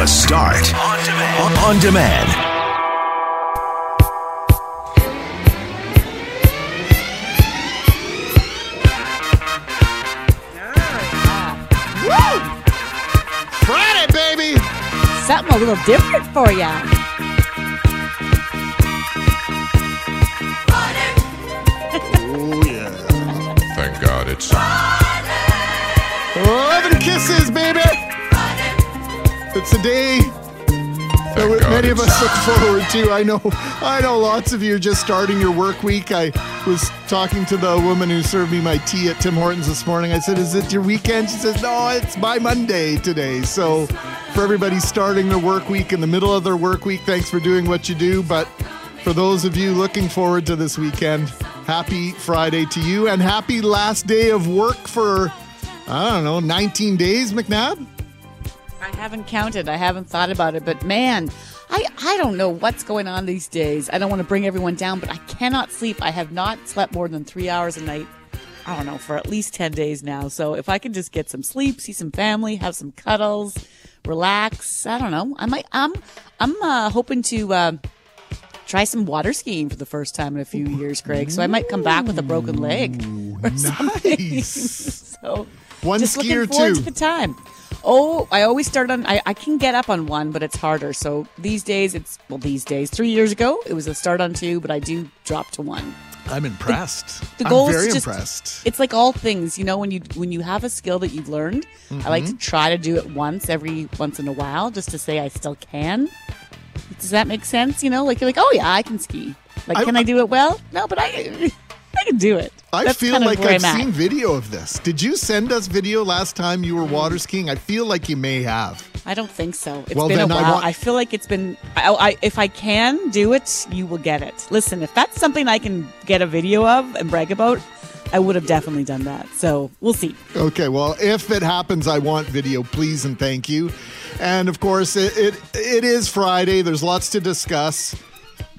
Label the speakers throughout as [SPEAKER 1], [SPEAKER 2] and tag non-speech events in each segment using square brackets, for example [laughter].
[SPEAKER 1] The Start on demand. On demand.
[SPEAKER 2] Friday, baby.
[SPEAKER 3] Something a little different for you.
[SPEAKER 2] Oh, yeah.
[SPEAKER 4] Thank God it's
[SPEAKER 2] 11 kisses, baby. It's a day that
[SPEAKER 4] uh,
[SPEAKER 2] Thank
[SPEAKER 4] God
[SPEAKER 2] many of us look [laughs] forward to. I know, I know lots of you are just starting your work week. I was talking to the woman who served me my tea at Tim Hortons this morning. I said, Is it your weekend? She says, No, it's my Monday today. So, for everybody starting their work week in the middle of their work week, thanks for doing what you do. But for those of you looking forward to this weekend, happy Friday to you and happy last day of work for, I don't know, 19 days, McNabb?
[SPEAKER 3] I haven't counted. I haven't thought about it, but man, I, I don't know what's going on these days. I don't want to bring everyone down, but I cannot sleep. I have not slept more than three hours a night. I don't know for at least ten days now. So if I can just get some sleep, see some family, have some cuddles, relax. I don't know. I might. I'm I'm uh, hoping to. Uh, Try some water skiing for the first time in a few years, Craig. So I might come back with a broken leg or something. [laughs]
[SPEAKER 2] Nice.
[SPEAKER 3] so
[SPEAKER 2] One
[SPEAKER 3] just
[SPEAKER 2] ski or
[SPEAKER 3] looking forward
[SPEAKER 2] two?
[SPEAKER 3] to the time. Oh, I always start on. I, I can get up on one, but it's harder. So these days, it's well, these days. Three years ago, it was a start on two, but I do drop to one.
[SPEAKER 2] I'm impressed.
[SPEAKER 3] The goal
[SPEAKER 2] I'm very
[SPEAKER 3] is just,
[SPEAKER 2] impressed.
[SPEAKER 3] It's like all things, you know. When you when you have a skill that you've learned, I like
[SPEAKER 2] Mm-hmm.
[SPEAKER 3] to try to do it once every once in a while, just to say I still can. Does that make sense? You know, like you're like, oh yeah, I can ski. Like,
[SPEAKER 2] I-
[SPEAKER 3] can I do it well? No, but I [laughs] I can do it.
[SPEAKER 2] I
[SPEAKER 3] That's
[SPEAKER 2] feel
[SPEAKER 3] kind of
[SPEAKER 2] like I've
[SPEAKER 3] at.
[SPEAKER 2] seen video of this. Did you send us video last time you were water skiing? I feel like you may have.
[SPEAKER 3] I don't think so. It's
[SPEAKER 2] Well,
[SPEAKER 3] been a
[SPEAKER 2] then I
[SPEAKER 3] while. I, feel like it's been. I, I, if I can do it, you will get it. Listen, if that's something I can get a video of and brag about, I would have definitely done that. So we'll see.
[SPEAKER 2] Okay, well, if it happens, I want video, please and thank you. And of course, it, it it is Friday. There's lots to discuss,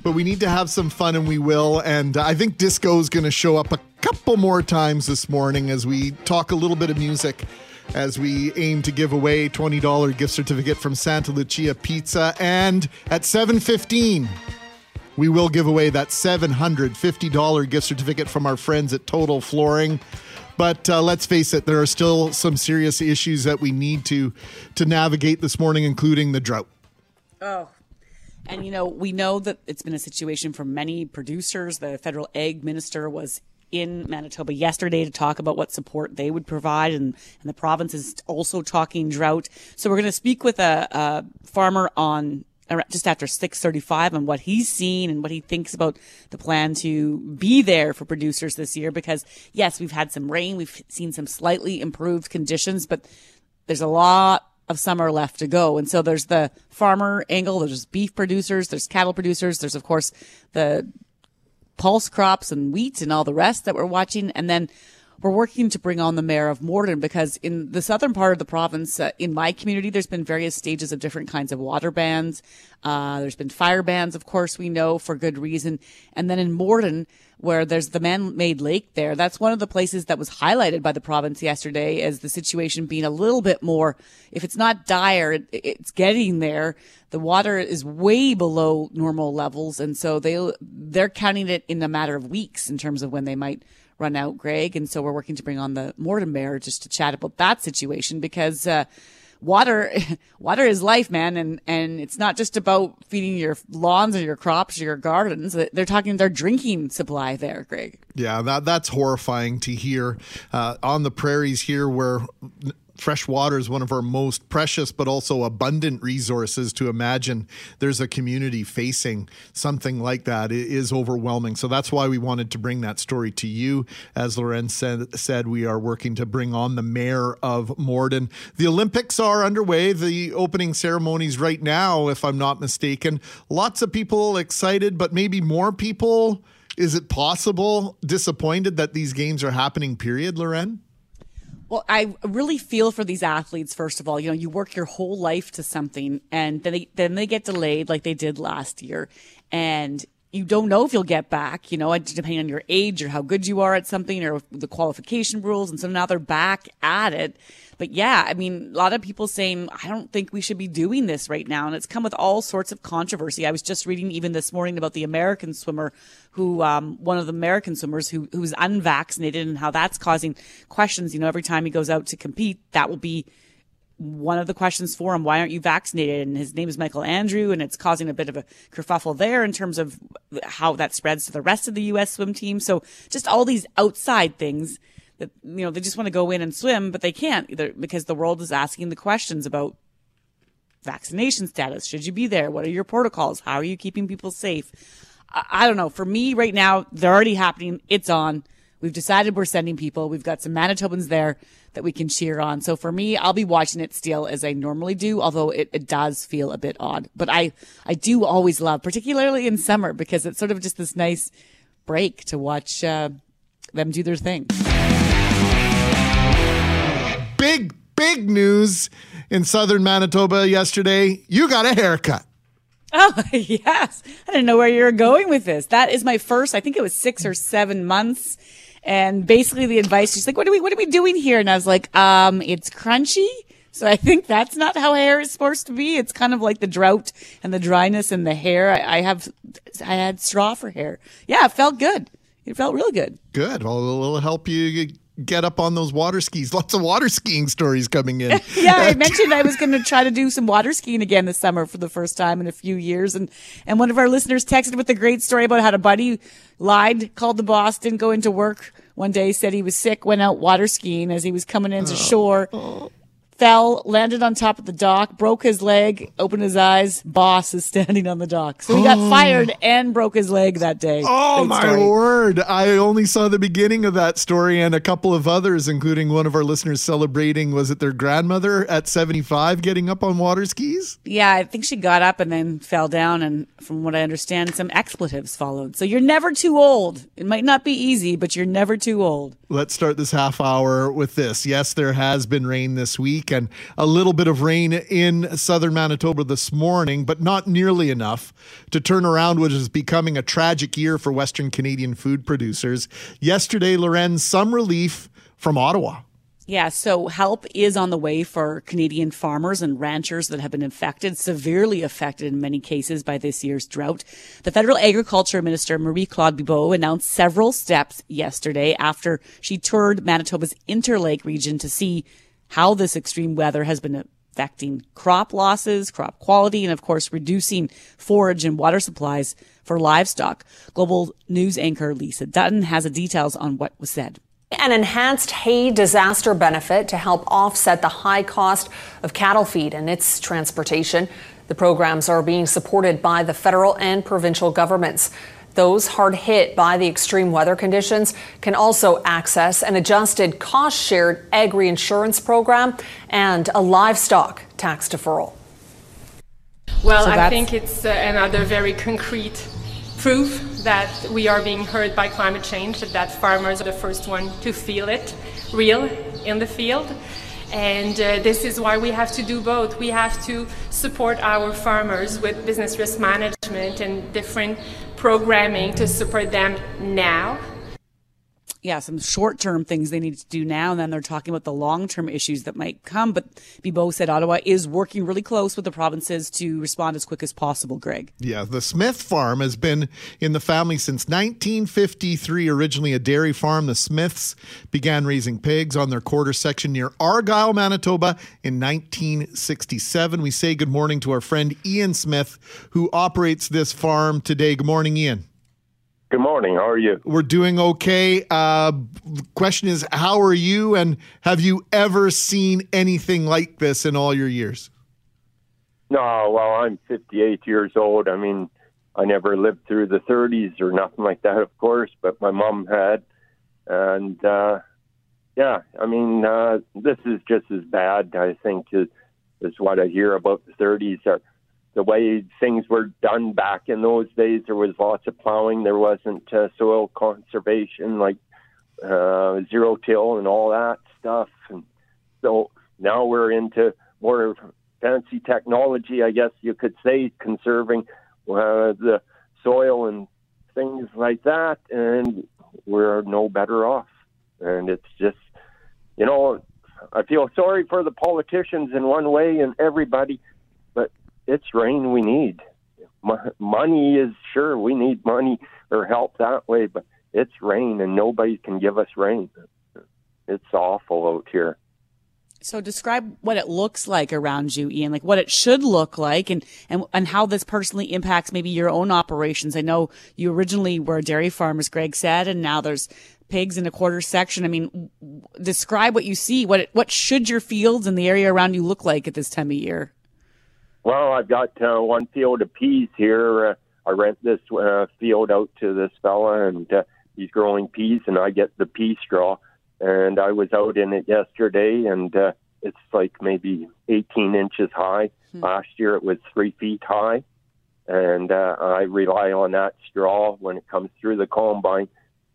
[SPEAKER 2] but we need to have some fun, and we will. And I think disco is going to show up a couple more times this morning as we talk a little bit of music. As we aim to give away $20 gift certificate from Santa Lucia Pizza. And at 715, we will give away that $750 gift certificate from our friends at Total Flooring. But uh, let's face it, there are still some serious issues that we need to to navigate this morning, including the drought.
[SPEAKER 3] And you know, we know that it's been a situation for many producers. The federal ag minister was in Manitoba yesterday to talk about what support they would provide, and, and the province is also talking drought. So we're going to speak with a, a farmer on just after 6:35 on what he's seen and what he thinks about the plan to be there for producers this year. Because yes, we've had some rain, we've seen some slightly improved conditions, but there's a lot of summer left to go. And so there's the farmer angle, there's beef producers, there's cattle producers, there's of course the pulse crops and wheat and all the rest that we're watching. And then we're working to bring on the mayor of Morden because in the southern part of the province, uh, in my community, there's been various stages of different kinds of water bans. Uh, there's been fire bans, of course, we know for good reason. And then in Morden, where there's the man-made lake there, that's one of the places that was highlighted by the province yesterday as the situation being a little bit more, if it's not dire, it, it's getting there. The water is way below normal levels. And so they, they're counting it in a matter of weeks in terms of when they might run out, Greg. And so we're working to bring on the Morden mayor just to chat about that situation because, uh, water, [laughs] water is life, man. And, and it's not just about feeding your lawns or your crops or your gardens. They're talking their drinking supply there, Greg.
[SPEAKER 2] Yeah, that that's horrifying to hear. Uh, on the prairies here, where fresh water is one of our most precious but also abundant resources to imagine there's a community facing something like that. Is overwhelming. So that's why we wanted to bring that story to you. As lorenz said, said we are working to bring on the mayor of morden. The olympics are underway. The opening ceremonies right now if i'm not mistaken. Lots of people excited but maybe more people. Is it possible disappointed that these games are happening period loren
[SPEAKER 3] Well, I really feel for these athletes. First of all, you know, you work your whole life to something, and then they then they get delayed, like they did last year, and you don't know if you'll get back, you know, depending on your age or how good you are at something or the qualification rules. And so now they're back at it. But yeah, I mean, a lot of people saying, I don't think we should be doing this right now. And it's come with all sorts of controversy. I was just reading even this morning about the American swimmer who, um, one of the American swimmers who, who's unvaccinated and how that's causing questions. You know, every time he goes out to compete, that will be one of the questions for him, why aren't you vaccinated? And his name is Michael Andrew, and it's causing a bit of a kerfuffle there in terms of how that spreads to the rest of the U.S. swim team. So just all these outside things that, you know, they just want to go in and swim, but they can't either because the world is asking the questions about vaccination status. Should you be there? What are your protocols? How are you keeping people safe? I, I don't know. For me right now, they're already happening. It's on. We've decided we're sending people. We've got some Manitobans there that we can cheer on. So for me, I'll be watching it still as I normally do, although it, it does feel a bit odd. But I, I do always love, particularly in summer, because it's sort of just this nice break to watch uh, them do their thing.
[SPEAKER 2] Big, big news in southern Manitoba yesterday. You got a haircut.
[SPEAKER 3] Oh, [laughs] yes. I didn't know where you were going with this. That is my first, I think it was six or seven months and basically the advice, she's like, what are we, what are we doing here? And I was like, um, it's crunchy. So I think that's not how hair is supposed to be. It's kind of like the drought and the dryness in the hair. I, I have, I had straw for hair. Yeah, it felt good. It felt really good.
[SPEAKER 2] Good. Well, it'll help you get up on those water skis. [laughs] Lots of water skiing stories coming in. [laughs]
[SPEAKER 3] yeah, I [laughs] mentioned I was going to try to do some water skiing again this summer for the first time in a few years, and and one of our listeners texted with a great story about how a buddy lied, called the boss, didn't go into work one day, said he was sick, went out water skiing as he was coming into oh. shore. Oh fell, landed on top of the dock, broke his leg, opened his eyes. Boss is standing on the dock. So he got oh. fired and broke his leg that day.
[SPEAKER 2] Oh, Great my story. word. I only saw the beginning of that story and a couple of others, including one of our listeners celebrating, was it their grandmother at 75 getting up on water skis?
[SPEAKER 3] Yeah, I think she got up and then fell down. And from what I understand, some expletives followed. So you're never too old. It might not be easy, but you're never too old.
[SPEAKER 2] Let's start this half hour with this. Yes, there has been rain this week and a little bit of rain in southern Manitoba this morning, but not nearly enough to turn around what is becoming a tragic year for Western Canadian food producers. Yesterday, Lorenz, some relief from Ottawa.
[SPEAKER 3] Yeah, so help is on the way for Canadian farmers and ranchers that have been affected, severely affected in many cases by this year's drought. The federal agriculture minister, Marie Claude Bibeau, announced several steps yesterday after she toured Manitoba's Interlake region to see how this extreme weather has been affecting crop losses, crop quality, and of course, reducing forage and water supplies for livestock. Global news anchor Lisa Dutton has the details on what was said.
[SPEAKER 5] An enhanced hay disaster benefit to help offset the high cost of cattle feed and its transportation. The programs are being supported by the federal and provincial governments. Those hard hit by the extreme weather conditions can also access an adjusted cost shared ag reinsurance program and a livestock tax deferral.
[SPEAKER 6] Well, so I think it's uh, another very concrete proof that we are being hurt by climate change, that, that farmers are the first one to feel it real in the field. And uh, this is why we have to do both. We have to support our farmers with business risk management and different programming to support them now
[SPEAKER 3] yeah, some short term things they need to do now. And then they're talking about the long term issues that might come. But Bibeau said Ottawa is working really close with the provinces to respond as quick as possible, Greg.
[SPEAKER 2] Yeah, the Smith farm has been in the family since 1953. Originally a dairy farm, the Smiths began raising pigs on their quarter section near Argyle, Manitoba in 1967. We say good morning to our friend Ian Smith, who operates this farm today. Good morning, Ian.
[SPEAKER 7] Good morning. How are you?
[SPEAKER 2] We're doing okay. Uh, question is, how are you? And have you ever seen anything like this in all your years?
[SPEAKER 7] No. Well, I'm 58 years old. I mean, I never lived through the 30s or nothing like that, of course, but my mom had. And uh, yeah, I mean, uh, this is just as bad. I think is, is what I hear about the 30s the way things were done back in those days. There was lots of plowing. There wasn't uh, soil conservation like uh, zero till and all that stuff. And so now we're into more fancy technology, I guess you could say, conserving uh, the soil and things like that, and we're no better off. And it's just, you know, I feel sorry for the politicians in one way and everybody, it's rain we need. Money is sure we need money or help that way, but it's rain and nobody can give us rain. It's awful out here.
[SPEAKER 3] So describe what it looks like around you, Ian, like what it should look like and, and, and how this personally impacts maybe your own operations. I know you originally were a dairy farm, as Greg said, and now there's pigs in a quarter section. I mean, describe what you see. What, what should your fields and the area around you look like at this time of year?
[SPEAKER 7] Well, I've got uh, one field of peas here. Uh, I rent this uh, field out to this fella and, uh, he's growing peas and I get the pea straw and I was out in it yesterday, and uh, it's like maybe 18 inches high. Hmm. Last year it was three feet high, and uh, I rely on that straw when it comes through the combine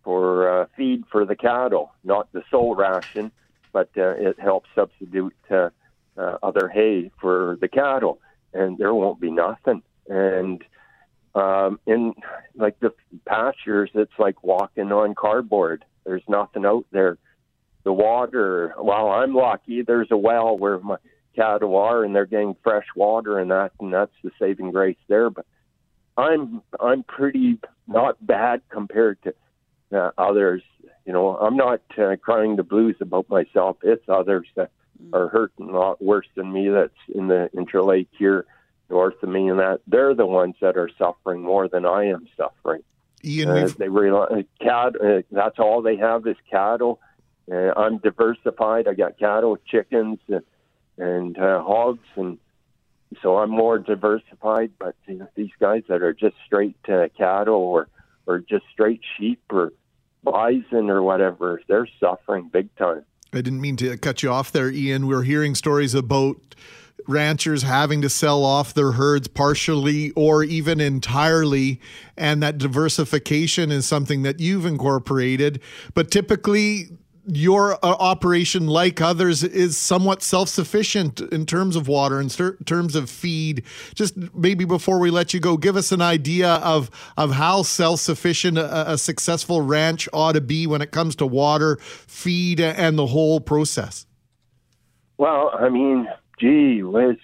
[SPEAKER 7] for uh, feed for the cattle, not the sole ration, but uh, it helps substitute uh, uh, other hay for the cattle, and there won't be nothing. And um, in like the pastures, it's like walking on cardboard. There's nothing out there the water. Well, I'm lucky. There's a well where my cattle are, and they're getting fresh water, and that, and that's the saving grace there. But I'm I'm pretty not bad compared to uh, others. You know, I'm not uh, crying the blues about myself. It's others that are hurting a lot worse than me. That's in the Interlake here north of me, and that they're the ones that are suffering more than I am suffering.
[SPEAKER 2] Ian, uh,
[SPEAKER 7] they rely cat. Uh, that's all they have is cattle uh, I'm diversified. I got cattle, chickens, and, and uh, hogs, and so I'm more diversified. But you know, these guys that are just straight uh, cattle or or just straight sheep or bison or whatever, they're suffering big time.
[SPEAKER 2] I didn't mean to cut you off there, Ian. We're hearing stories about ranchers having to sell off their herds partially or even entirely. And that diversification is something that you've incorporated. But typically, your uh, operation, like others, is somewhat self sufficient in terms of water and in terms of feed. Just maybe before we let you go, give us an idea of, of how self sufficient a, a, successful ranch ought to be when it comes to water, feed, and the whole process.
[SPEAKER 7] Well, I mean, gee whiz,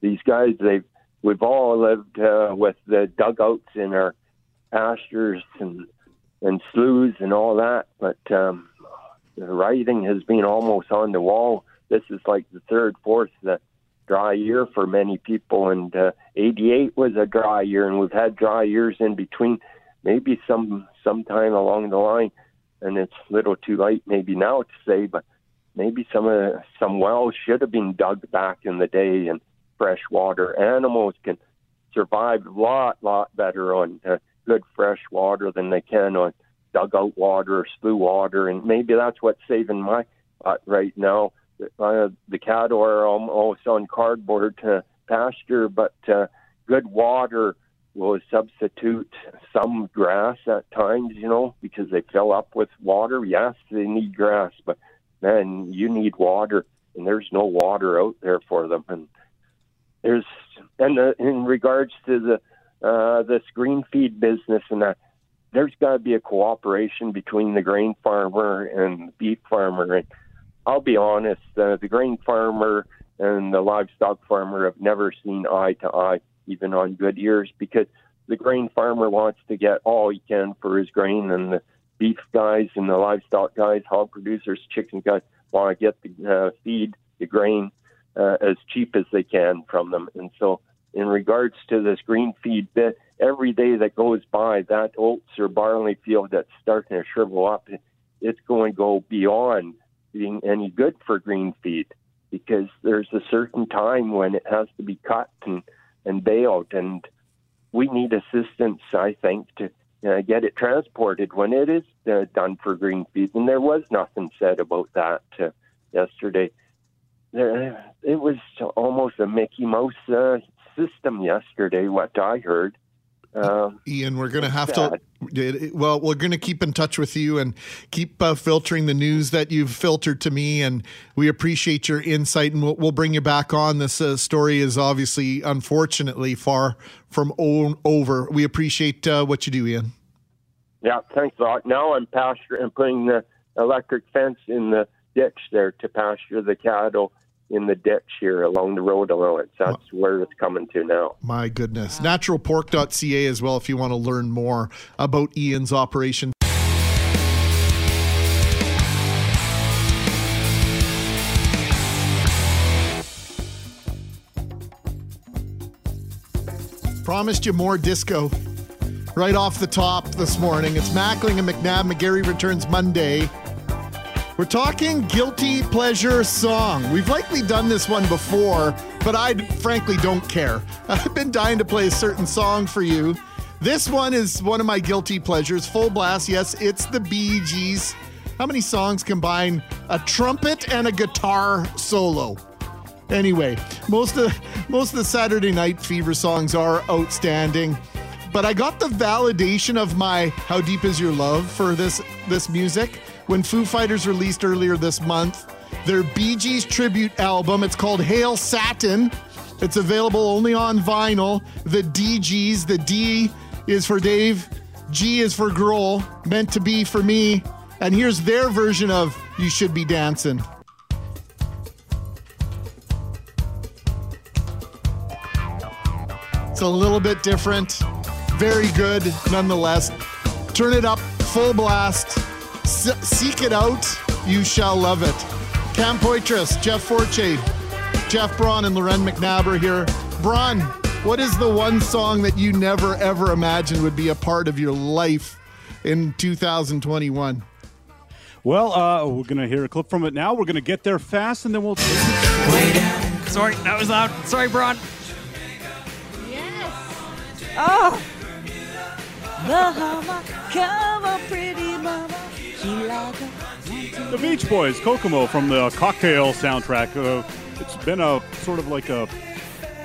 [SPEAKER 7] these guys, they've, we've all lived uh, with the dugouts in our pastures and, and sloughs and all that, but, um, the writing has been almost on the wall. This is like the third, fourth the dry year for many people, and uh, 88 was a dry year, and we've had dry years in between. Maybe some sometime along the line, and it's a little too late maybe now to say, but maybe some uh, some wells should have been dug back in the day, and fresh water animals can survive a lot, lot better on uh, good fresh water than they can on dugout water or slough water, and maybe that's what's saving my butt right now. Uh, the cattle are almost on cardboard to pasture, but uh, good water will substitute some grass at times, you know, because they fill up with water. Yes, they need grass, but man, you need water, and there's no water out there for them. And there's and uh, in regards to the uh, this green feed business and that there's got to be a cooperation between the grain farmer and the beef farmer. And I'll be honest, uh, the grain farmer and the livestock farmer have never seen eye to eye, even on good years, because the grain farmer wants to get all he can for his grain, and the beef guys and the livestock guys, hog producers, chicken guys, want to get the uh, feed, the grain, uh, as cheap as they can from them. And so, in regards to this green feed bit, every day that goes by, that oats or barley field that's starting to shrivel up, it's going to go beyond being any good for green feed because there's a certain time when it has to be cut and, and baled. And we need assistance, I think, to uh, get it transported when it is uh, done for green feed. And there was nothing said about that uh, yesterday. There, it was almost a Mickey Mouse uh, system yesterday, what I heard.
[SPEAKER 2] Um, Ian, we're going to have sad. to. Well, we're going to keep in touch with you and keep uh, filtering the news that you've filtered to me, and we appreciate your insight, and we'll, we'll bring you back on. This uh, story is obviously, unfortunately, far from over. We appreciate uh, what you do, Ian.
[SPEAKER 7] Yeah, thanks a lot. Now I'm pasture and putting the electric fence in the ditch there to pasture the cattle in the ditch here along the road allowance. That's where it's coming to now.
[SPEAKER 2] My goodness. Naturalpork.ca as well if you want to learn more about Ian's operation. Promised you more disco right off the top this morning. It's Mackling and McNabb. McGarry returns Monday. We're talking guilty pleasure song. We've likely done this one before, but I frankly don't care. [laughs] I've been dying to play a certain song for you. This one is one of my guilty pleasures. Full blast. Yes, it's the Bee Gees. How many songs combine a trumpet and a guitar solo? Anyway, most of most of the Saturday Night Fever songs are outstanding, but I got the validation of my "How Deep Is Your Love" for this this music when Foo Fighters released earlier this month their Bee Gees tribute album. It's called Hail Satin. It's available only on vinyl. The Dee Gees, the D is for Dave, G is for Grohl, meant to be for me. And here's their version of You Should Be Dancing. It's a little bit different. Very good nonetheless. Turn it up, full blast. S- seek it out. You shall love it. Cam Poitras, Jeff Forche, Jeff Braun, and Loren McNabb are here. Braun, what is the one song that you never ever imagined would be a part of your life in 2021?
[SPEAKER 8] Well, uh, we're going to hear a clip from it now. We're going to get there fast, and then we'll.
[SPEAKER 9] Sorry, that was loud. Sorry, Braun.
[SPEAKER 3] Oh. Bahama, come on, pretty mama.
[SPEAKER 8] The Beach Boys, Kokomo from the Cocktail soundtrack. Uh, it's been a sort of like a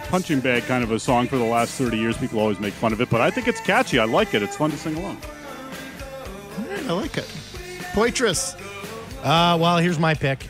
[SPEAKER 8] punching bag kind of a song for the last 30 years. People always make fun of it, but I think it's catchy. I like it. It's fun to sing along.
[SPEAKER 2] I like it. Poitras.
[SPEAKER 9] Uh, well, here's my pick.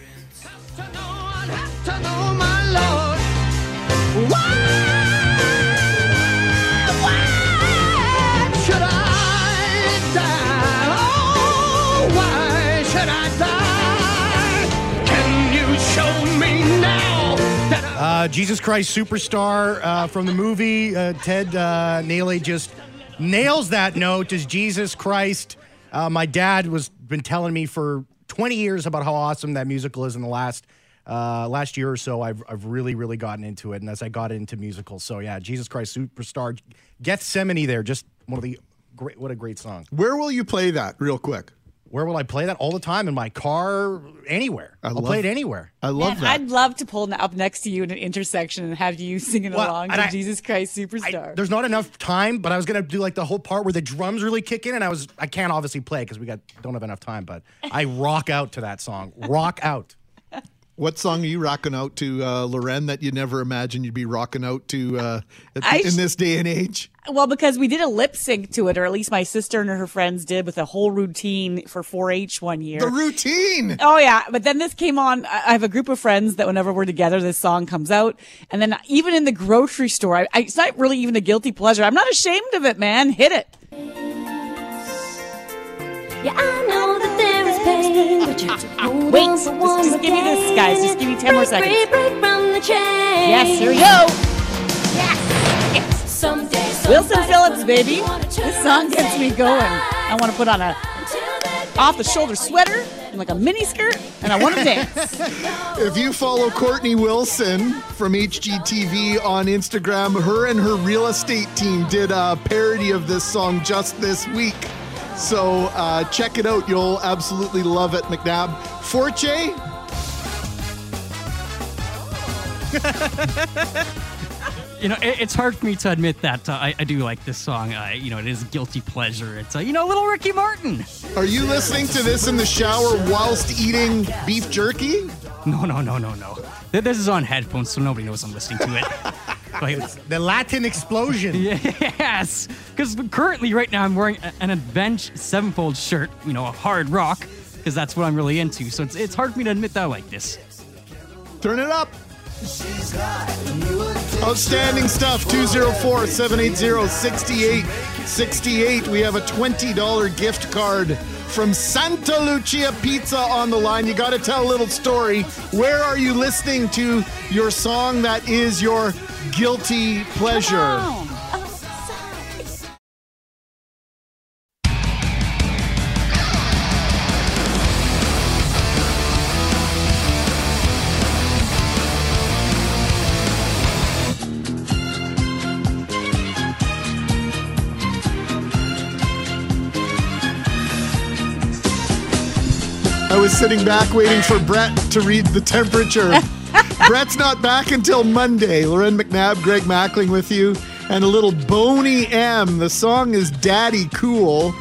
[SPEAKER 9] Uh, Jesus Christ Superstar uh, from the movie. Uh, Ted uh, Neeley just nails that note as Jesus Christ. Uh, my dad was been telling me for 20 years about how awesome that musical is in the last uh, last year or so. I've, I've really, really gotten into it. And as I got into musicals, so yeah, Jesus Christ Superstar. Gethsemane there, just one of the great, what a great song.
[SPEAKER 2] Where will you play that, real quick?
[SPEAKER 9] Where will I play that? All the time in my car, anywhere.
[SPEAKER 2] I
[SPEAKER 9] will
[SPEAKER 2] love-
[SPEAKER 9] play it anywhere.
[SPEAKER 2] I love
[SPEAKER 3] Man,
[SPEAKER 2] that.
[SPEAKER 3] I'd love to pull up next to you in an intersection and have you singing
[SPEAKER 9] Well,
[SPEAKER 3] along to
[SPEAKER 9] I-
[SPEAKER 3] Jesus Christ
[SPEAKER 9] I-
[SPEAKER 3] Superstar.
[SPEAKER 9] there's not enough time, but I was gonna do like the whole part where the drums really kick in, and I was I can't obviously play because we got don't have enough time, but I rock out to that song. Rock out.
[SPEAKER 2] What song are you rocking out to, uh, Loren, that you never imagined you'd be rocking out to uh,
[SPEAKER 3] I
[SPEAKER 2] in
[SPEAKER 3] sh-
[SPEAKER 2] this day and age?
[SPEAKER 3] well, because we did a lip sync to it, or at least my sister and her friends did with a whole routine for 4-H one year.
[SPEAKER 2] The routine.
[SPEAKER 3] Oh yeah, but then this came on. I I have a group of friends that whenever we're together, this song comes out, and then even in the grocery store, I, I, it's not really even a guilty pleasure. I'm not ashamed of it, man. Hit it.
[SPEAKER 10] Yeah, I know
[SPEAKER 3] Wait, just, just give me this, guys. Just give me ten more
[SPEAKER 10] Break free,
[SPEAKER 3] seconds.
[SPEAKER 10] break from the chain.
[SPEAKER 3] Yes, here we go.
[SPEAKER 10] Someday,
[SPEAKER 3] Wilson Phillips, baby.
[SPEAKER 10] wanna
[SPEAKER 3] This song gets me going.
[SPEAKER 10] say
[SPEAKER 3] I want to put on a off the shoulder sweater and like a mini skirt, and I want to dance. [laughs]
[SPEAKER 2] If you follow Courtney Wilson from HGTV on Instagram, her and her real estate team did a parody of this song just this week. So uh, check it out. You'll absolutely love it, McNabb. Forche, [laughs]
[SPEAKER 11] You know, it, it's hard for me to admit that uh, I, I do like this song. Uh, you know, it is a guilty pleasure. It's, uh, you know, little Ricky Martin.
[SPEAKER 2] are you listening to this in the shower whilst eating beef jerky?
[SPEAKER 11] No, no, no, no, no. This is on headphones, so nobody knows I'm listening to it. [laughs] Like,
[SPEAKER 9] The Latin explosion. [laughs]
[SPEAKER 11] yes, because currently, right now, I'm wearing an Avenged Sevenfold shirt. You know, a hard rock, because that's what I'm really into. So it's, it's hard for me to admit that I like this.
[SPEAKER 2] Turn it up. Outstanding stuff. 204 780 68 68, we have a $20 gift card from Santa Lucia Pizza on the line. You got to tell a little story. Where are you listening to your song that is your guilty pleasure? Was sitting back waiting for Brett to read the temperature. [laughs] Brett's not back until Monday. Lauren McNabb, Greg Mackling with you, and a little Boney M. The song is Daddy Cool.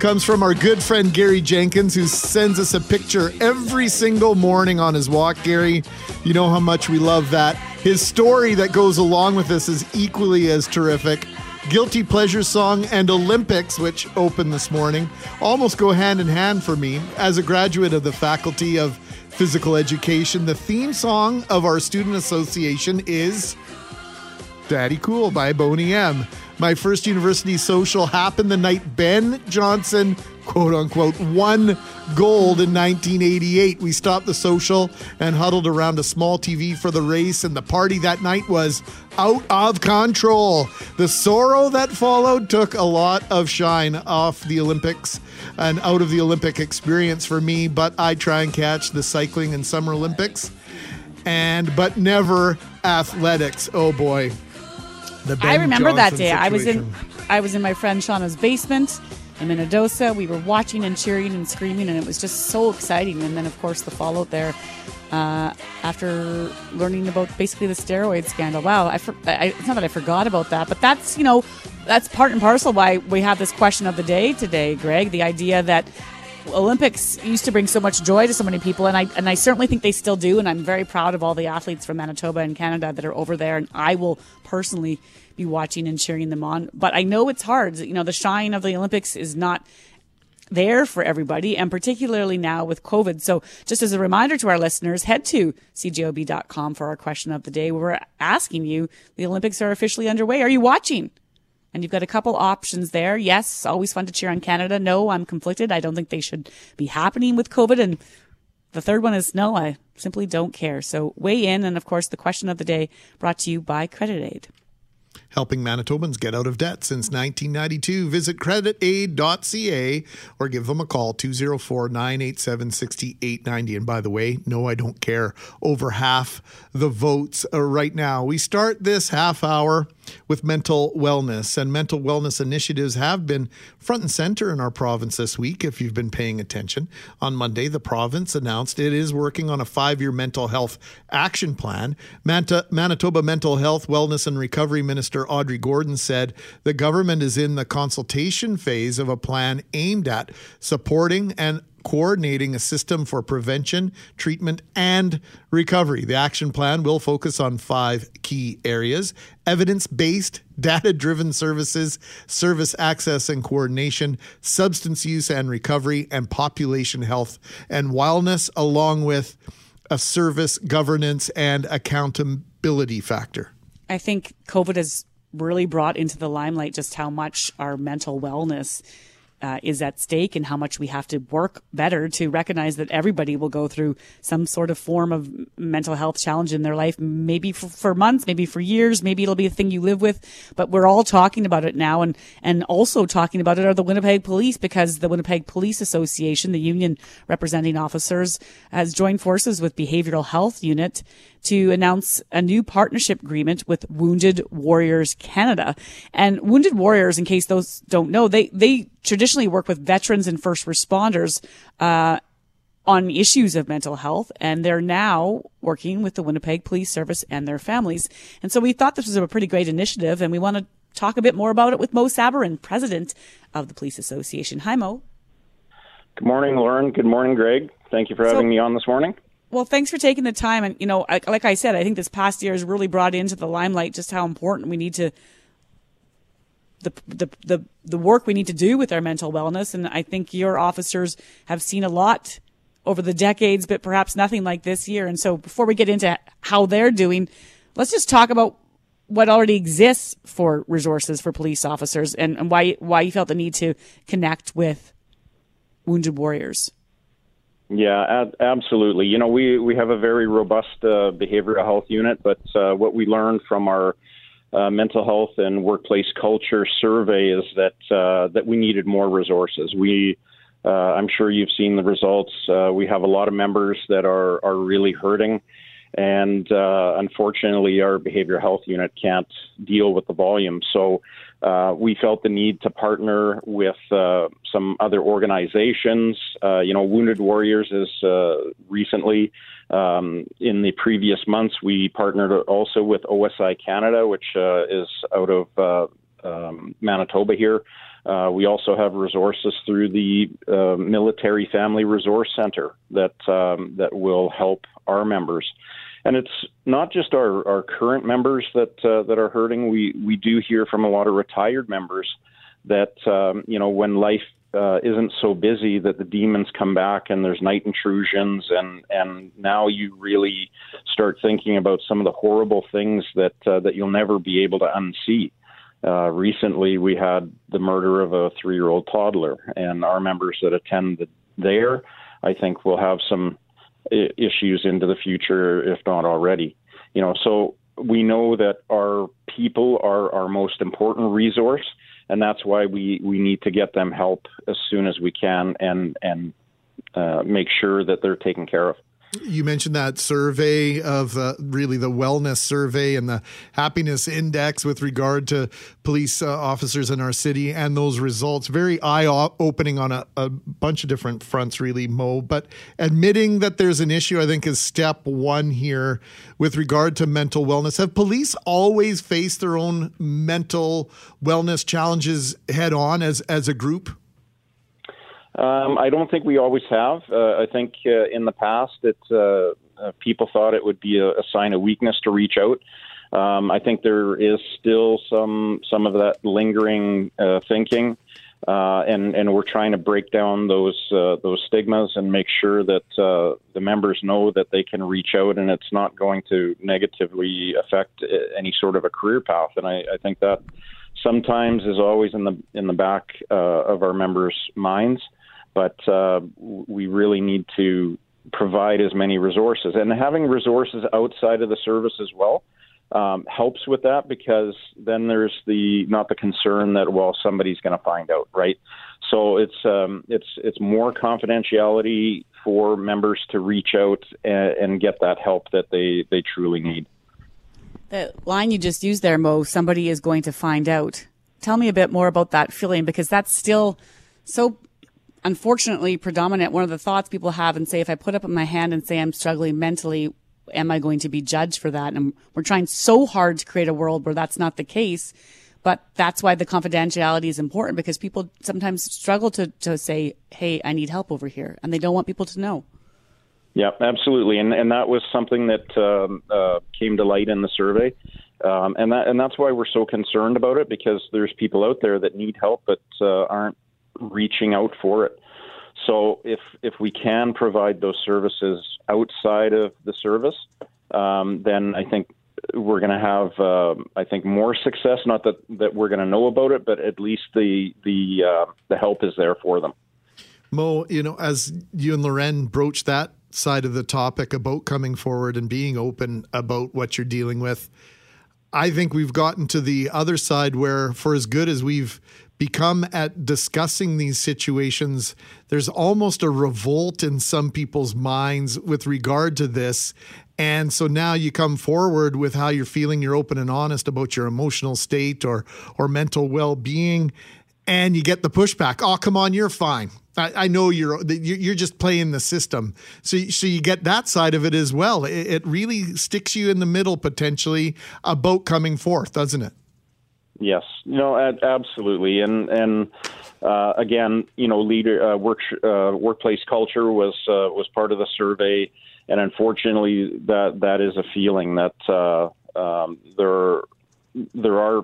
[SPEAKER 2] Comes from our good friend Gary Jenkins, who sends us a picture every single morning on his walk. Gary, you know how much we love that. His story that goes along with this is equally as terrific. Guilty Pleasure Song and Olympics, which opened this morning, almost go hand in hand for me. As a graduate of the Faculty of Physical Education, the theme song of our student association is Daddy Cool by Boney M. My first university social happened the night Ben Johnson, quote unquote, won gold in 1988. We stopped the social and huddled around a small TV for the race, and the party that night was out of control. The sorrow that followed took a lot of shine off the Olympics and out of the Olympic experience for me, but I try and catch the cycling and Summer Olympics and but never athletics. Oh boy. The
[SPEAKER 3] I remember that
[SPEAKER 2] Johnson
[SPEAKER 3] day. I was in. I was in my friend Shauna's basement in Minnedosa. We were watching and cheering and screaming, and it was just so exciting. And then, of course, the fallout there uh, after learning about basically the steroid scandal. Wow, I, for, I it's not that I forgot about that, but that's you know that's part and parcel why we have this question of the day today, Greg. The idea that Olympics used to bring so much joy to so many people, and I and I certainly think they still do. And I'm very proud of all the athletes from Manitoba and Canada that are over there, and I will personally be watching and cheering them on. But I know it's hard. You know, the shine of the Olympics is not there for everybody, and particularly now with COVID. So, just as a reminder to our listeners, head to cjob.com for our question of the day. We're asking you: the Olympics are officially underway. Are you watching? And you've got a couple options there. Yes, always fun to cheer on Canada. No, I'm conflicted. I don't think they should be happening with COVID. And the third one is no, I simply don't care. So weigh in. And of course, the question of the day brought to you by Credit Aid.
[SPEAKER 2] Helping Manitobans get out of debt since 1992. Visit creditaid.ca or give them a call 204 987 6890. And by the way, no, I don't care. Over half the votes right now. We start this half hour with mental wellness, and mental wellness initiatives have been front and center in our province this week. If you've been paying attention, on Monday, the province announced it is working on a five year mental health action plan. Manta- Manitoba Mental Health, Wellness, and Recovery Minister Audrey Gordon said the government is in the consultation phase of a plan aimed at supporting and coordinating a system for prevention, treatment, and recovery. The action plan will focus on five key areas evidence based, data driven services, service access and coordination, substance use and recovery, and population health and wellness, along with a service governance and accountability factor.
[SPEAKER 3] I think COVID has really brought into the limelight just how much our mental wellness uh, is at stake and how much we have to work better to recognize that everybody will go through some sort of form of mental health challenge in their life, maybe for, for months, maybe for years, maybe it'll be a thing you live with, but we're all talking about it now. And, and also talking about it are the Winnipeg Police because the Winnipeg Police Association, the union representing officers, has joined forces with Behavioral Health Unit to announce a new partnership agreement with Wounded Warriors Canada. And Wounded Warriors, in case those don't know, they, they traditionally work with veterans and first responders, uh, on issues of mental health, and they're now working with the Winnipeg Police Service and their families. And so we thought this was a pretty great initiative, and we want to talk a bit more about it with Mo Sabourin, president of the Police Association. Hi, Mo.
[SPEAKER 12] Good morning, Lauren. Good morning, Greg. Thank you for having
[SPEAKER 3] So-
[SPEAKER 12] me on this morning.
[SPEAKER 3] Well, thanks for taking the time. And, you know, like I said, I think this past year has really brought into the limelight just how important we need to, the, the, the, the work we need to do with our mental wellness. And I think your officers have seen a lot over the decades, but perhaps nothing like this year. And so before we get into how they're doing, let's just talk about what already exists for resources for police officers and, and why why you felt the need to connect with wounded warriors.
[SPEAKER 12] Yeah, ad- absolutely. You know, we, we have a very robust uh, behavioral health unit, but uh, what we learned from our uh, mental health and workplace culture survey is that uh, that we needed more resources. We, uh, I'm sure you've seen the results. Uh, we have a lot of members that are are really hurting, and unfortunately, our behavioral health unit can't deal with the volume. So. Uh, we felt the need to partner with uh, some other organizations. Uh, you know, Wounded Warriors is recently um, in the previous months, we partnered also with OSI Canada, which uh, is out of uh, um, Manitoba here. Uh, we also have resources through the uh, Military Family Resource Center that um, that will help our members. And it's not just our, our current members that uh, that are hurting. We we do hear from a lot of retired members that um, you know when life uh, isn't so busy that the demons come back and there's night intrusions and and now you really start thinking about some of the horrible things that uh, that you'll never be able to unsee. Uh, recently, we had the murder of a three-year-old toddler, and our members that attend there, I think, will have some issues into the future, if not already. You know, so we know that our people are our most important resource and that's why we we need to get them help as soon as we can and and uh, make sure that they're taken care of.
[SPEAKER 2] You mentioned that survey of uh, really the wellness survey and the happiness index with regard to police uh, officers in our city and those results. Very eye opening on a, a, bunch of different fronts, really, Mo. But admitting that there's an issue, I think, is step one here with regard to mental wellness. Have police always faced their own mental wellness challenges head on as, as a group?
[SPEAKER 12] Um, I don't think we always have. Uh, I think uh, in the past, it uh, uh, people thought it would be a, a sign of weakness to reach out. Um, I think there is still some some of that lingering uh, thinking, uh, and and we're trying to break down those those stigmas and make sure that the members know that they can reach out and it's not going to negatively affect any sort of a career path. And I, I think that sometimes is always in the in the back of our members' minds but uh, we really need to provide as many resources. And having resources outside of the service as well um, helps with that because then there's the not the concern that well somebody's going to find out, right? So it's um, it's it's more confidentiality for members to reach out and, and get that help that they they truly need.
[SPEAKER 3] The line you just used there, Mo, somebody is going to find out. Tell me a bit more about that feeling because that's still so unfortunately predominant. One of the thoughts people have and say, if I put up my hand and say I'm struggling mentally, am I going to be judged for that? And we're trying so hard to create a world where that's not the case. But that's why the confidentiality is important because people sometimes struggle to, to say, Hey, I need help over here. And they don't want people to know.
[SPEAKER 12] Yeah, absolutely. And, and that was something that um, uh, came to light in the survey. Um, and that, and that's why we're so concerned about it because there's people out there that need help but uh, aren't reaching out for it. So if if we can provide those services outside of the service, um, then I think we're going to have uh, I think more success. Not that, that we're going to know about it, but at least the the uh, the help is there for them.
[SPEAKER 2] Mo, you know, as you and Loren broach that side of the topic about coming forward and being open about what you're dealing with, I think we've gotten to the other side where, for as good as we've become at discussing these situations, there's almost a revolt in some people's minds with regard to this. And so now you come forward with how you're feeling, you're open and honest about your emotional state or or mental well-being, and you get the pushback. Oh, come on, you're fine. I, I know you're you're just playing the system. So so you get that side of it as well. It, it really sticks you in the middle potentially about coming forth, doesn't it?
[SPEAKER 12] Yes, no, absolutely, and and uh, again, you know, leader uh, work uh, workplace culture was uh, was part of the survey, and unfortunately, that that is a feeling that uh, um, there there are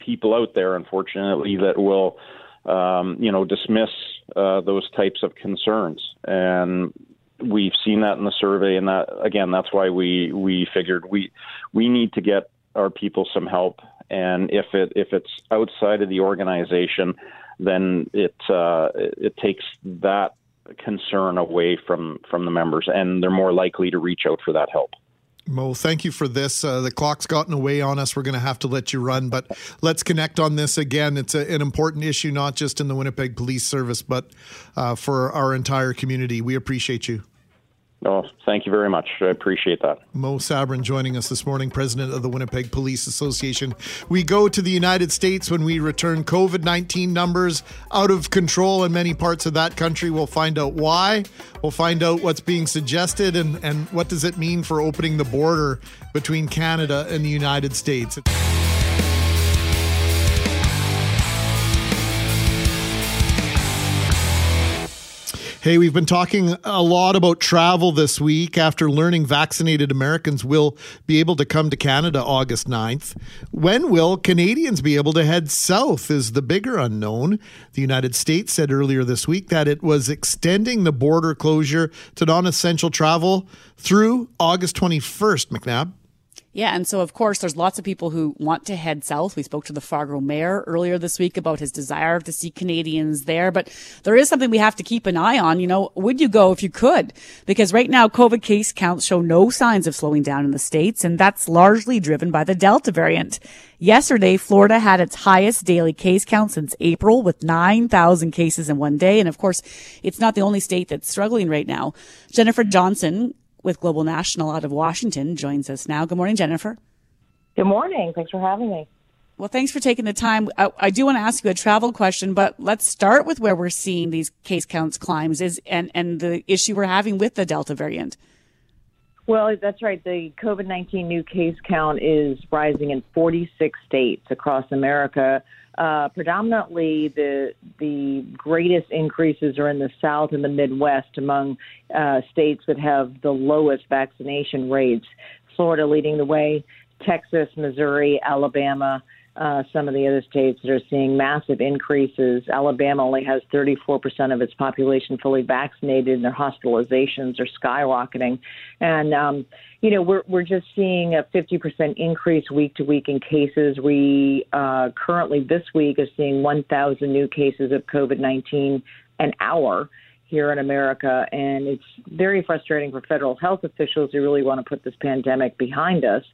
[SPEAKER 12] people out there, unfortunately, that will um, you know dismiss uh, those types of concerns, and we've seen that in the survey, and that again, that's why we we figured we we need to get our people some help. And if it if it's outside of the organization, then it uh, it takes that concern away from from the members, and they're more likely to reach out for that help.
[SPEAKER 2] Mo, thank you for this. Uh, the clock's gotten away on us. We're going to have to let you run, but let's connect on this again. It's a, an important issue, not just in the Winnipeg Police Service, but uh, for our entire community. We appreciate you.
[SPEAKER 12] Oh, thank you very much. I appreciate that.
[SPEAKER 2] Mo Sabourin joining us this morning, president of the Winnipeg Police Association. We go to the United States when we return. COVID 19 numbers out of control in many parts of that country. We'll find out why. We'll find out what's being suggested and, and what does it mean for opening the border between Canada and the United States. Hey, we've been talking a lot about travel this week after learning vaccinated Americans will be able to come to Canada August 9th. When will Canadians be able to head south is the bigger unknown. The United States said earlier this week that it was extending the border closure to non essential travel through August 21st, McNabb.
[SPEAKER 3] Yeah, and so of course there's lots of people who want to head south. We spoke to the Fargo mayor earlier this week about his desire to see Canadians there, but there is something we have to keep an eye on. You know, would you go if you could? Because right now COVID case counts show no signs of slowing down in the states, and that's largely driven by the Delta variant. Yesterday, Florida had its highest daily case count since April with 9,000 cases in one day. And of course, it's not the only state that's struggling right now. Jennifer Johnson with Global National out of Washington joins us now. Good morning, Jennifer.
[SPEAKER 13] Good morning. Thanks for having me.
[SPEAKER 3] Well, thanks for taking the time. I, I, do want to ask you a travel question, but let's start with where we're seeing these case counts climbs is and, and the issue we're having with the Delta variant.
[SPEAKER 13] Well, that's right. The COVID 19 new case count is rising in 46 states across America. Uh, predominantly, the the greatest increases are in the South and the Midwest among uh, states that have the lowest vaccination rates. Florida leading the way, Texas, Missouri, Alabama, uh, some of the other states that are seeing massive increases. Alabama only has 34% of its population fully vaccinated, and their hospitalizations are skyrocketing. And um, you know, we're we're just seeing a 50% increase week to week in cases. We uh, currently this week are seeing 1,000 new cases of COVID-19 an hour here in America, and it's very frustrating for federal health officials who really want to put this pandemic behind us.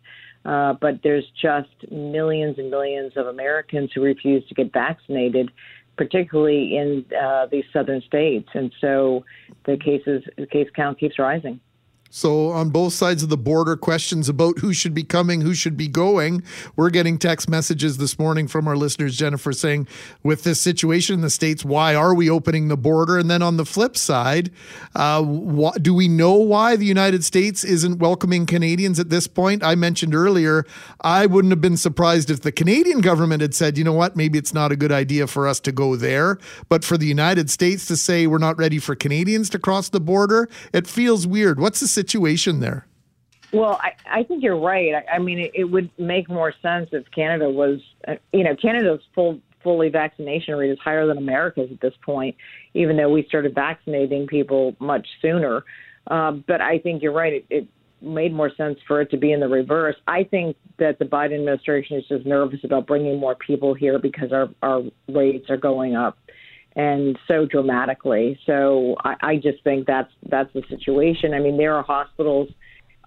[SPEAKER 13] Uh, but there's just millions and millions of Americans who refuse to get vaccinated, particularly in uh, these southern states, and so the cases the case count keeps rising.
[SPEAKER 2] So, on both sides of the border, questions about who should be coming, who should be going. We're getting text messages this morning from our listeners, Jennifer, saying, with this situation in the States, why are we opening the border? And then on the flip side, uh, wh- do we know why the United States isn't welcoming Canadians at this point? I mentioned earlier, I wouldn't have been surprised if the Canadian government had said, you know what, maybe it's not a good idea for us to go there. But for the United States to say we're not ready for Canadians to cross the border, it feels weird. What's the situation there?
[SPEAKER 13] Well, I, I think you're right. I, I mean, it, it would make more sense if Canada was, uh, you know, Canada's full fully vaccination rate is higher than America's at this point, even though we started vaccinating people much sooner. Uh, but I think you're right. It, it made more sense for it to be in the reverse. I think that the Biden administration is just nervous about bringing more people here because our our rates are going up and so dramatically. So I, I just think that's that's the situation. I mean, there are hospitals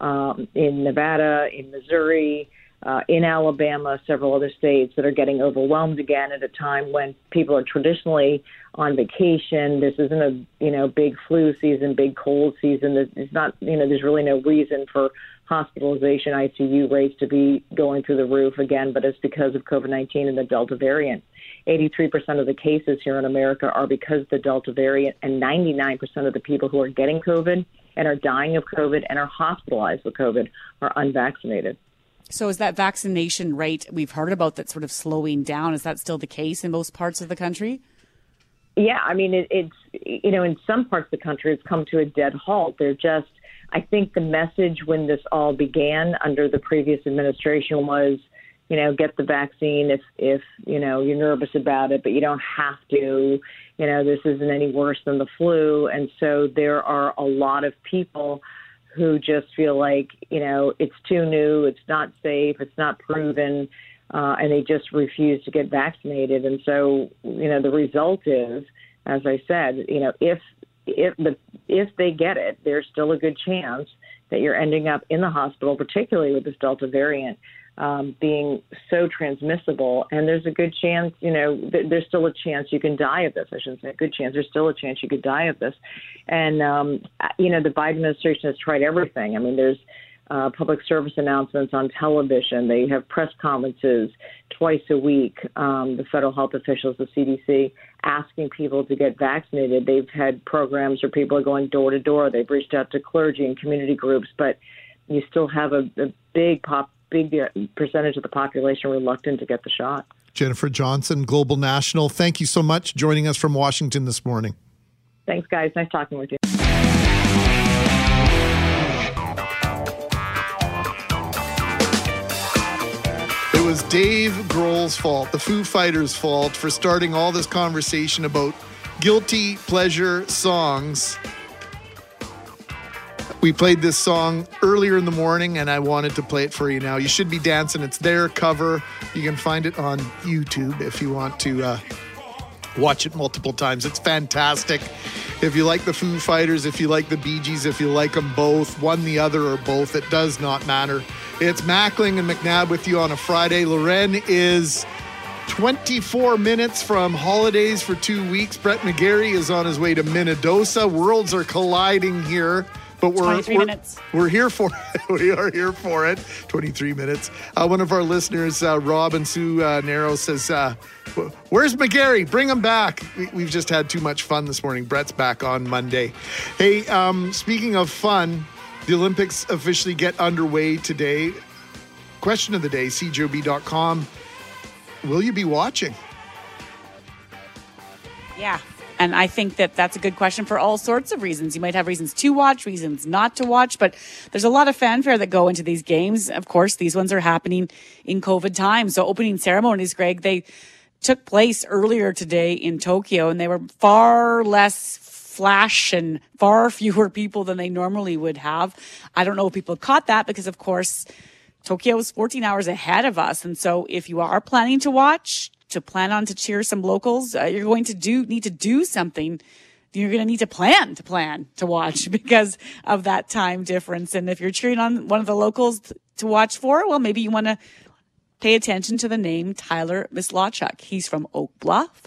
[SPEAKER 13] um, in Nevada, in Missouri, uh, in Alabama, several other states that are getting overwhelmed again at a time when people are traditionally on vacation. This isn't a you know big flu season, big cold season. It's not you know there's really no reason for hospitalization ICU rates to be going through the roof again, but it's because of COVID-19 and the Delta variant. 83% of the cases here in America are because of the Delta variant, and 99% of the people who are getting COVID and are dying of COVID and are hospitalized with COVID are unvaccinated.
[SPEAKER 3] So, is that vaccination rate we've heard about that sort of slowing down? Is that still the case in most parts of the country?
[SPEAKER 13] Yeah, I mean, it, it's, you know, in some parts of the country, it's come to a dead halt. They're just, I think the message when this all began under the previous administration was, you know, get the vaccine if if you know you're nervous about it, but you don't have to. You know, this isn't any worse than the flu, and so there are a lot of people who just feel like you know it's too new, it's not safe, it's not proven, uh, and they just refuse to get vaccinated. And so you know the result is, as I said, you know if if the if they get it, there's still a good chance that you're ending up in the hospital, particularly with this Delta variant um, being so transmissible. And there's a good chance, you know, th- there's still a chance you can die of this. I shouldn't say a good chance. There's still a chance you could die of this. And, um, you know, the Biden administration has tried everything. I mean, there's uh, public service announcements on television. They have press conferences twice a week. Um, the federal health officials, the CDC, asking people to get vaccinated. They've had programs where people are going door to door. They've reached out to clergy and community groups, but you still have a, a big pop big percentage of the population reluctant to get the shot.
[SPEAKER 2] Jennifer Johnson, Global National, thank you so much joining us from Washington this morning.
[SPEAKER 13] Thanks, guys. Nice talking with you.
[SPEAKER 2] Was Dave Grohl's fault, the Foo Fighters' fault, for starting all this conversation about guilty pleasure songs we played this song earlier in the morning, and I wanted to play it for you now. You should be dancing. It's their cover. You can find it on YouTube if you want to uh, watch it multiple times. It's fantastic. If you like the Foo Fighters, if you like the Bee Gees, if you like them both, one, the other, or both, it does not matter. It's Mackling and McNabb with you on a Friday. Loren is 24 minutes from holidays for two weeks. Brett McGarry is on his way to Minnedosa. Worlds are colliding here but we're we're,
[SPEAKER 3] minutes.
[SPEAKER 2] we're here for it. [laughs] we are here for it. Twenty three minutes. Uh, one of our listeners, uh, Rob and Sue uh, Narrow, says, uh, "Where's McGarry? Bring him back." We, have just had too much fun this morning. Brett's back on Monday. Hey, um, speaking of fun, the Olympics officially get underway today. Question of the day: CJOB.com. Will you be watching?
[SPEAKER 3] Yeah, and I think that that's a good question for all sorts of reasons. You might have reasons to watch, reasons not to watch, but there's a lot of fanfare that go into these games. Of course, these ones are happening in COVID time. So opening ceremonies, Greg, they took place earlier today in Tokyo and they were far less flash and far [laughs] fewer people than they normally would have. I don't know if people caught that because of course Tokyo is 14 hours ahead of us. And so if you are planning to watch, to plan on to cheer some locals, uh, you're going to do need to do something. You're going to need to plan to plan to watch [laughs] because of that time difference. And if you're cheering on one of the locals to watch for, well, maybe you want to pay attention to the name Tyler Mislawchuk. He's from Oak Bluff.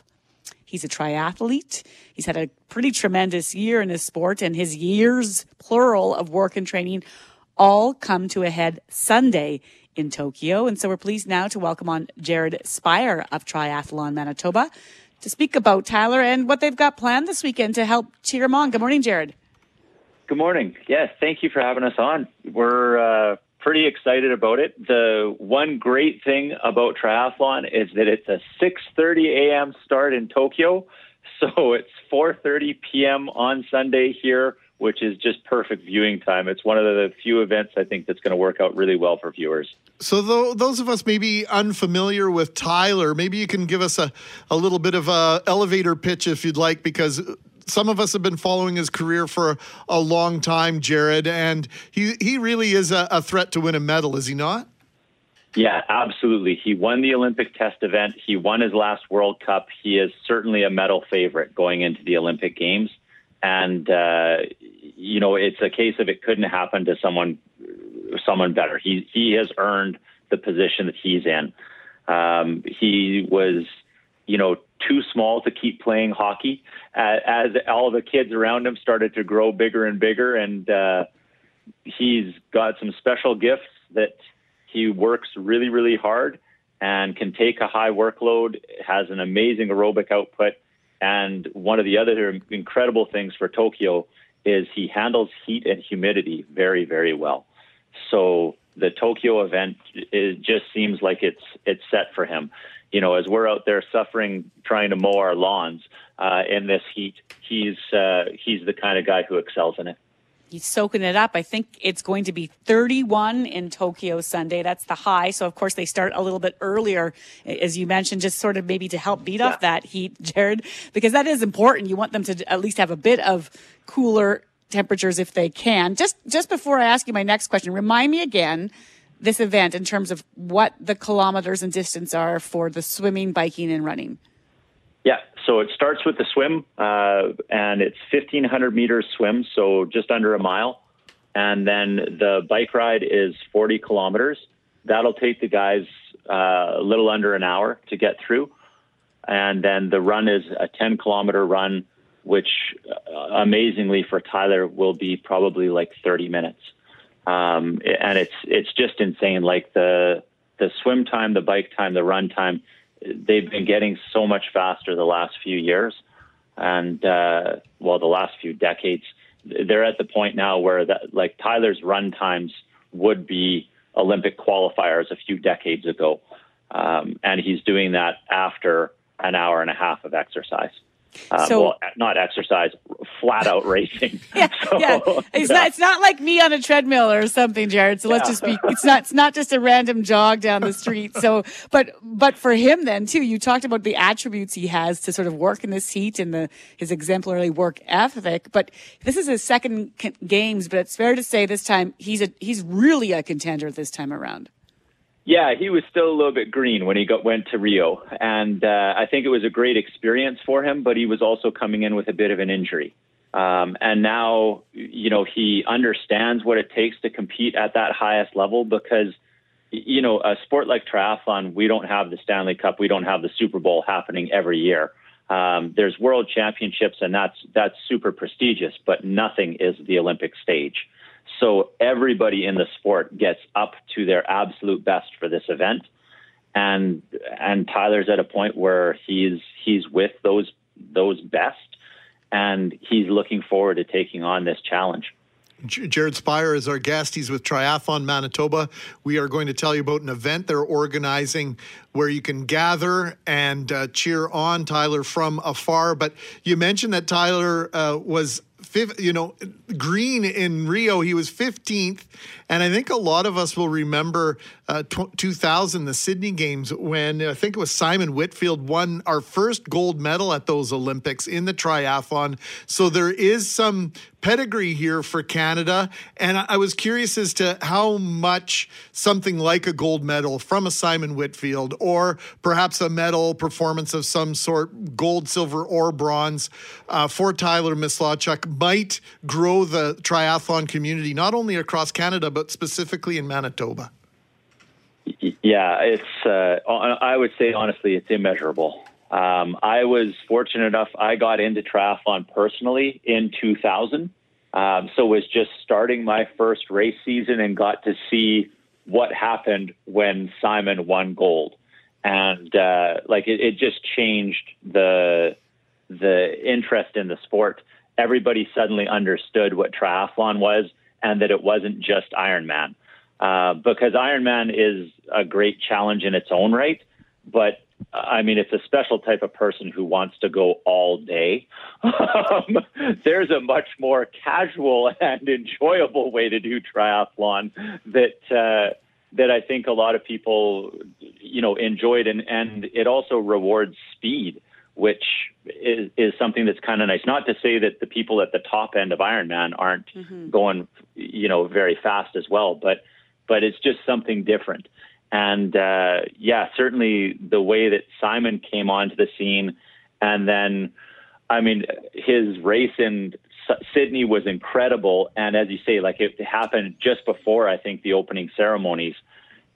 [SPEAKER 3] He's a triathlete. He's had a pretty tremendous year in his sport, and his years, plural, of work and training all come to a head Sunday in Tokyo. And so we're pleased now to welcome on Jared Spire of Triathlon Manitoba to speak about Tyler and what they've got planned this weekend to help cheer him on. Good morning, Jared.
[SPEAKER 14] Good morning. Yes, thank you for having us on. We're uh, pretty excited about it. The one great thing about triathlon is that it's a 6:30 a.m. start in Tokyo, [laughs] so it's 4:30 p.m. on Sunday here which is just perfect viewing time. It's one of the few events I think that's going to work out really well for viewers.
[SPEAKER 2] So, th- those of us maybe unfamiliar with Tyler, maybe you can give us a, a little bit of a elevator pitch if you'd like, because some of us have been following his career for a long time, Jared, and he, he really is a, a threat to win a medal, is he not?
[SPEAKER 14] Yeah, absolutely. He won the Olympic test event. He won his last World Cup. He is certainly a medal favorite going into the Olympic Games. And uh, you know, it's a case of it couldn't happen to someone someone better. He he has earned the position that he's in. Um, he was, you know, too small to keep playing hockey. As, all the kids around him started to grow bigger and bigger, and uh, he's got some special gifts that he works really, really hard and can take a high workload. Has an amazing aerobic output, and one of the other incredible things for Tokyo is he handles heat and humidity very, very well. So the Tokyo event it just seems like it's it's set for him. You know, as we're out there suffering trying to mow our lawns uh, in this heat, he's uh, he's the kind of guy who excels in it.
[SPEAKER 3] He's soaking it up. I think it's going to be 31 in Tokyo Sunday. That's the high. So, of course, they start a little bit earlier, as you mentioned, just sort of maybe to help beat yeah. off that heat, Jared, because that is important. You want them to at least have a bit of cooler temperatures if they can. Just just before I ask you my next question, remind me again this event in terms of what the kilometers and distance are for the swimming, biking, and running.
[SPEAKER 14] Yeah, so it starts with the swim, uh, and it's 1,500 meters swim, so just under a mile. And then the bike ride is 40 kilometers. That'll take the guys uh, a little under an hour to get through. And then the run is a 10 kilometer run, which uh, amazingly for Tyler will be probably like 30 minutes. Um, and it's it's just insane. Like the the swim time, the bike time, the run time, they've been getting so much faster the last few years, and uh, well, the last few decades. They're at the point now where that like Tyler's run times would be Olympic qualifiers a few decades ago, um, and he's doing that after an hour and a half of exercise. Uh, so, well, not exercise, flat out [laughs] racing.
[SPEAKER 3] yeah, so, yeah. [laughs] It's yeah. not. It's not like me on a treadmill or something, Jared. So let's just be. It's not. It's not just a random jog down the street. So, [laughs] but but for him then too, you talked about the attributes he has to sort of work in this heat and the his exemplary work ethic. But this is his second games. But it's fair to say this time he's a he's really a contender this time around.
[SPEAKER 14] Yeah, he was still a little bit green when he got went to Rio, and uh, I think it was a great experience for him. But he was also coming in with a bit of an injury, um, and now you know he understands what it takes to compete at that highest level because you know a sport like triathlon, we don't have the Stanley Cup, we don't have the Super Bowl happening every year. Um, there's world championships, and that's that's super prestigious, but nothing is the Olympic stage. So everybody in the sport gets up to their absolute best for this event. And and Tyler's at a point where he's he's with those those best and he's looking forward to taking on this challenge.
[SPEAKER 2] Jared Spire is our guest. He's with Triathlon Manitoba. We are going to tell you about an event they're organizing where you can gather and uh, cheer on Tyler from afar. But you mentioned that Tyler uh, was you know, Green in Rio, he was 15th. And I think a lot of us will remember uh, t- 2000, the Sydney Games, when I think it was Simon Whitfield won our first gold medal at those Olympics in the triathlon. So there is some pedigree here for Canada. And I was curious as to how much something like a gold medal from a Simon Whitfield or perhaps a medal performance of some sort, gold, silver, or bronze, uh, for Tyler Mislawchuk might grow the triathlon community, not only across Canada, but specifically in Manitoba?
[SPEAKER 14] Yeah, it's. Uh, I would say honestly, it's immeasurable. Um, I was fortunate enough. I got into triathlon personally in 2000, um, so was just starting my first race season and got to see what happened when Simon won gold, and uh, like it, it just changed the the interest in the sport. Everybody suddenly understood what triathlon was and that it wasn't just Ironman. Uh, because Ironman is a great challenge in its own right, but uh, I mean, it's a special type of person who wants to go all day. [laughs] Um, there's a much more casual [laughs] and enjoyable way to do triathlon that uh, that I think a lot of people, you know, enjoyed, and and it also rewards speed which is, is something that's kind of nice. Not to say that the people at the top end of Ironman aren't mm-hmm. going, you know, very fast as well, but but it's just something different. And uh, yeah, certainly the way that Simon came onto the scene, and then, I mean, his race in Sydney was incredible. And as you say, like it happened just before I think the opening ceremonies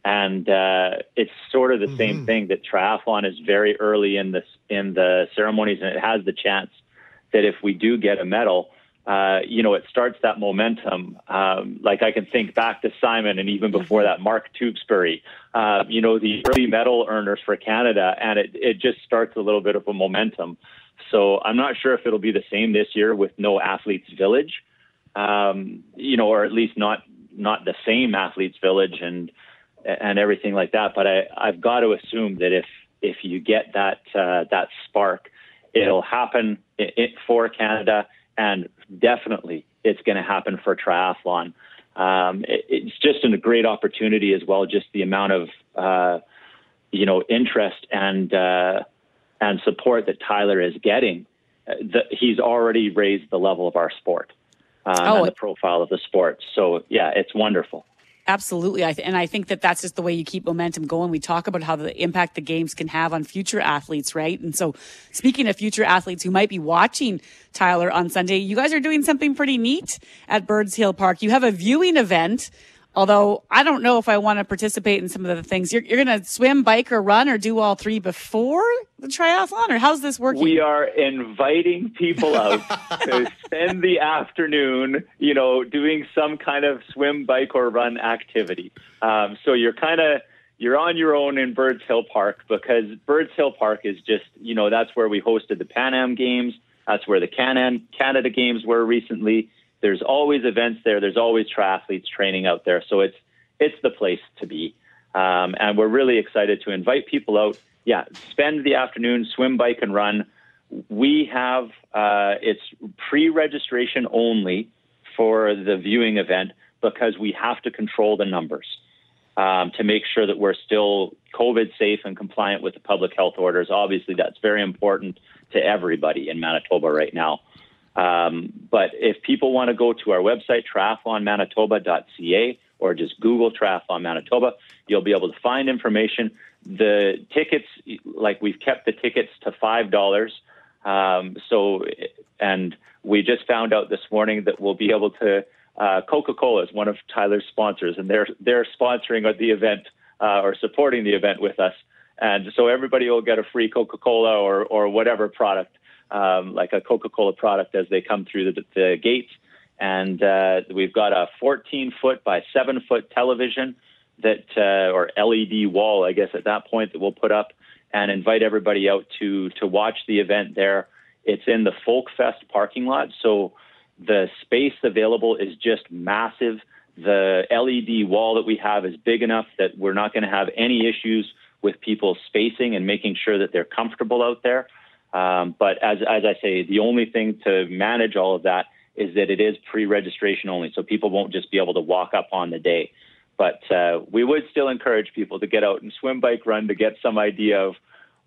[SPEAKER 14] and uh, it's sort of the mm-hmm. same thing that triathlon is very early in the in the ceremonies, and it has the chance that if we do get a medal, uh, you know, it starts that momentum. Um, like I can think back to Simon, and even before that, Mark Tewksbury. Uh, you know, the early medal earners for Canada, and it it just starts a little bit of a momentum. So I'm not sure if it'll be the same this year with no athletes village, um, you know, or at least not not the same athletes village and and everything like that. But I, I've got to assume that if if you get that uh, that spark, it'll happen it, it, for Canada, and definitely it's going to happen for triathlon. Um, it, it's just a great opportunity as well. Just the amount of uh, you know interest and uh, and support that Tyler is getting. Uh, the, he's already raised the level of our sport. um,
[SPEAKER 3] Oh,
[SPEAKER 14] and the profile of the sport. So yeah, it's wonderful.
[SPEAKER 3] Absolutely. I th- and I think that that's just the way you keep momentum going. We talk about how the impact the games can have on future athletes, right? And so speaking of future athletes who might be watching Tyler on Sunday, you guys are doing something pretty neat at Birds Hill Park. You have a viewing event. Although I don't know if I want to participate in some of the things. You're, you're going to swim, bike, or run, or do all three before the triathlon, or how's this working?
[SPEAKER 14] We are inviting people out [laughs] to spend the afternoon, you know, doing some kind of swim, bike, or run activity. Um, so you're kind of you're on your own in Birds Hill Park because Birds Hill Park is just, you know, that's where we hosted the Pan Am Games. That's where the Can Canada Games were recently. There's always events there. There's always triathletes training out there. So it's it's the place to be. Um, and we're really excited to invite people out. Yeah, spend the afternoon, swim, bike, and run. We have uh, it's pre-registration only for the viewing event because we have to control the numbers um, to make sure that we're still COVID safe and compliant with the public health orders. Obviously, that's very important to everybody in Manitoba right now. Um, but if people want to go to our website, triathlonmanitoba.ca, or just Google Triathlon Manitoba, you'll be able to find information. The tickets, like we've kept the tickets to five dollars. Um, so, and we just found out this morning that we'll be able to. Uh, Coca-Cola is one of Tyler's sponsors, and they're they're sponsoring the event uh, or supporting the event with us. And so everybody will get a free Coca-Cola or or whatever product, um, like a Coca-Cola product, as they come through the, the gates. And uh, we've got a 14 foot by 7 foot television that, uh, or LED wall, I guess, at that point that we'll put up and invite everybody out to to watch the event there. It's in the Folk Fest parking lot, so the space available is just massive. The LED wall that we have is big enough that we're not going to have any issues with people spacing and making sure that they're comfortable out there. Um, but as as I say, the only thing to manage all of that is that it is pre-registration only, so people won't just be able to walk up on the day. But uh, we would still encourage people to get out and swim, bike, run to get some idea of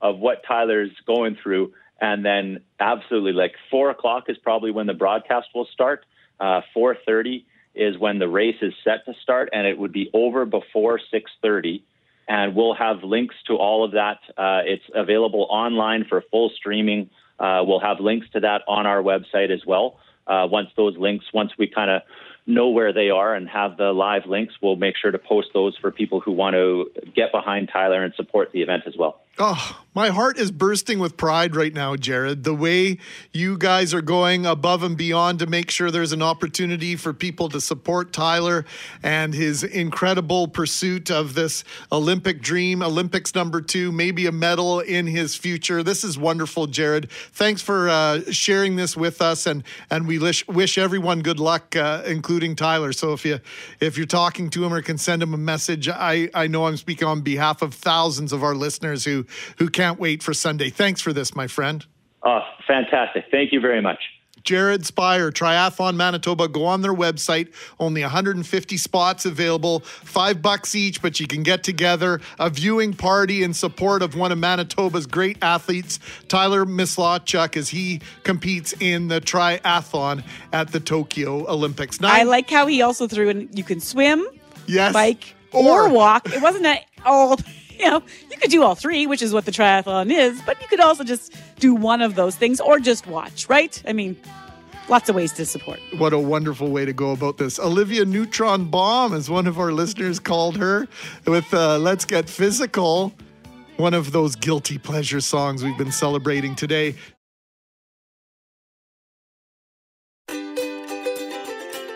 [SPEAKER 14] of what Tyler's going through, and then absolutely like four o'clock is probably when the broadcast will start. Uh, Four thirty is when the race is set to start, and it would be over before six thirty. And we'll have links to all of that. Uh, it's available online for full streaming. Uh, we'll have links to that on our website as well. Uh, once those links, once we kind of know where they are and have the live links, we'll make sure to post those for people who want to get behind Tyler and support the event as well.
[SPEAKER 2] Oh, my heart is bursting with pride right now, Jared. The way you guys are going above and beyond to make sure there's an opportunity for people to support Tyler and his incredible pursuit of this Olympic dream, Olympics number two, maybe a medal in his future. This is wonderful, Jared. Thanks for uh, sharing this with us, and and we wish, wish everyone good luck, uh, including Tyler. So if you if you're talking to him or can send him a message, I I know I'm speaking on behalf of thousands of our listeners who who can't wait for Sunday. Thanks for this, my friend.
[SPEAKER 14] Oh, fantastic. Thank you very much.
[SPEAKER 2] Jared Spire, Triathlon Manitoba. Go on their website. Only 150 spots available, five bucks each, but you can get together a viewing party in support of one of Manitoba's great athletes, Tyler Mislawchuk, as he competes in the triathlon at the Tokyo Olympics.
[SPEAKER 3] I like how he also threw in you can swim,
[SPEAKER 2] Yes.
[SPEAKER 3] bike, or,
[SPEAKER 2] Or-
[SPEAKER 3] walk. It wasn't a all [laughs] you know, you could do all three, which is what the triathlon is, but you could also just do one of those things or just watch, right? I mean, lots of ways to support.
[SPEAKER 2] What a wonderful way to go about this. Olivia Neutron Bomb, as one of our listeners called her, with uh, Let's Get Physical, one of those guilty pleasure songs we've been celebrating today.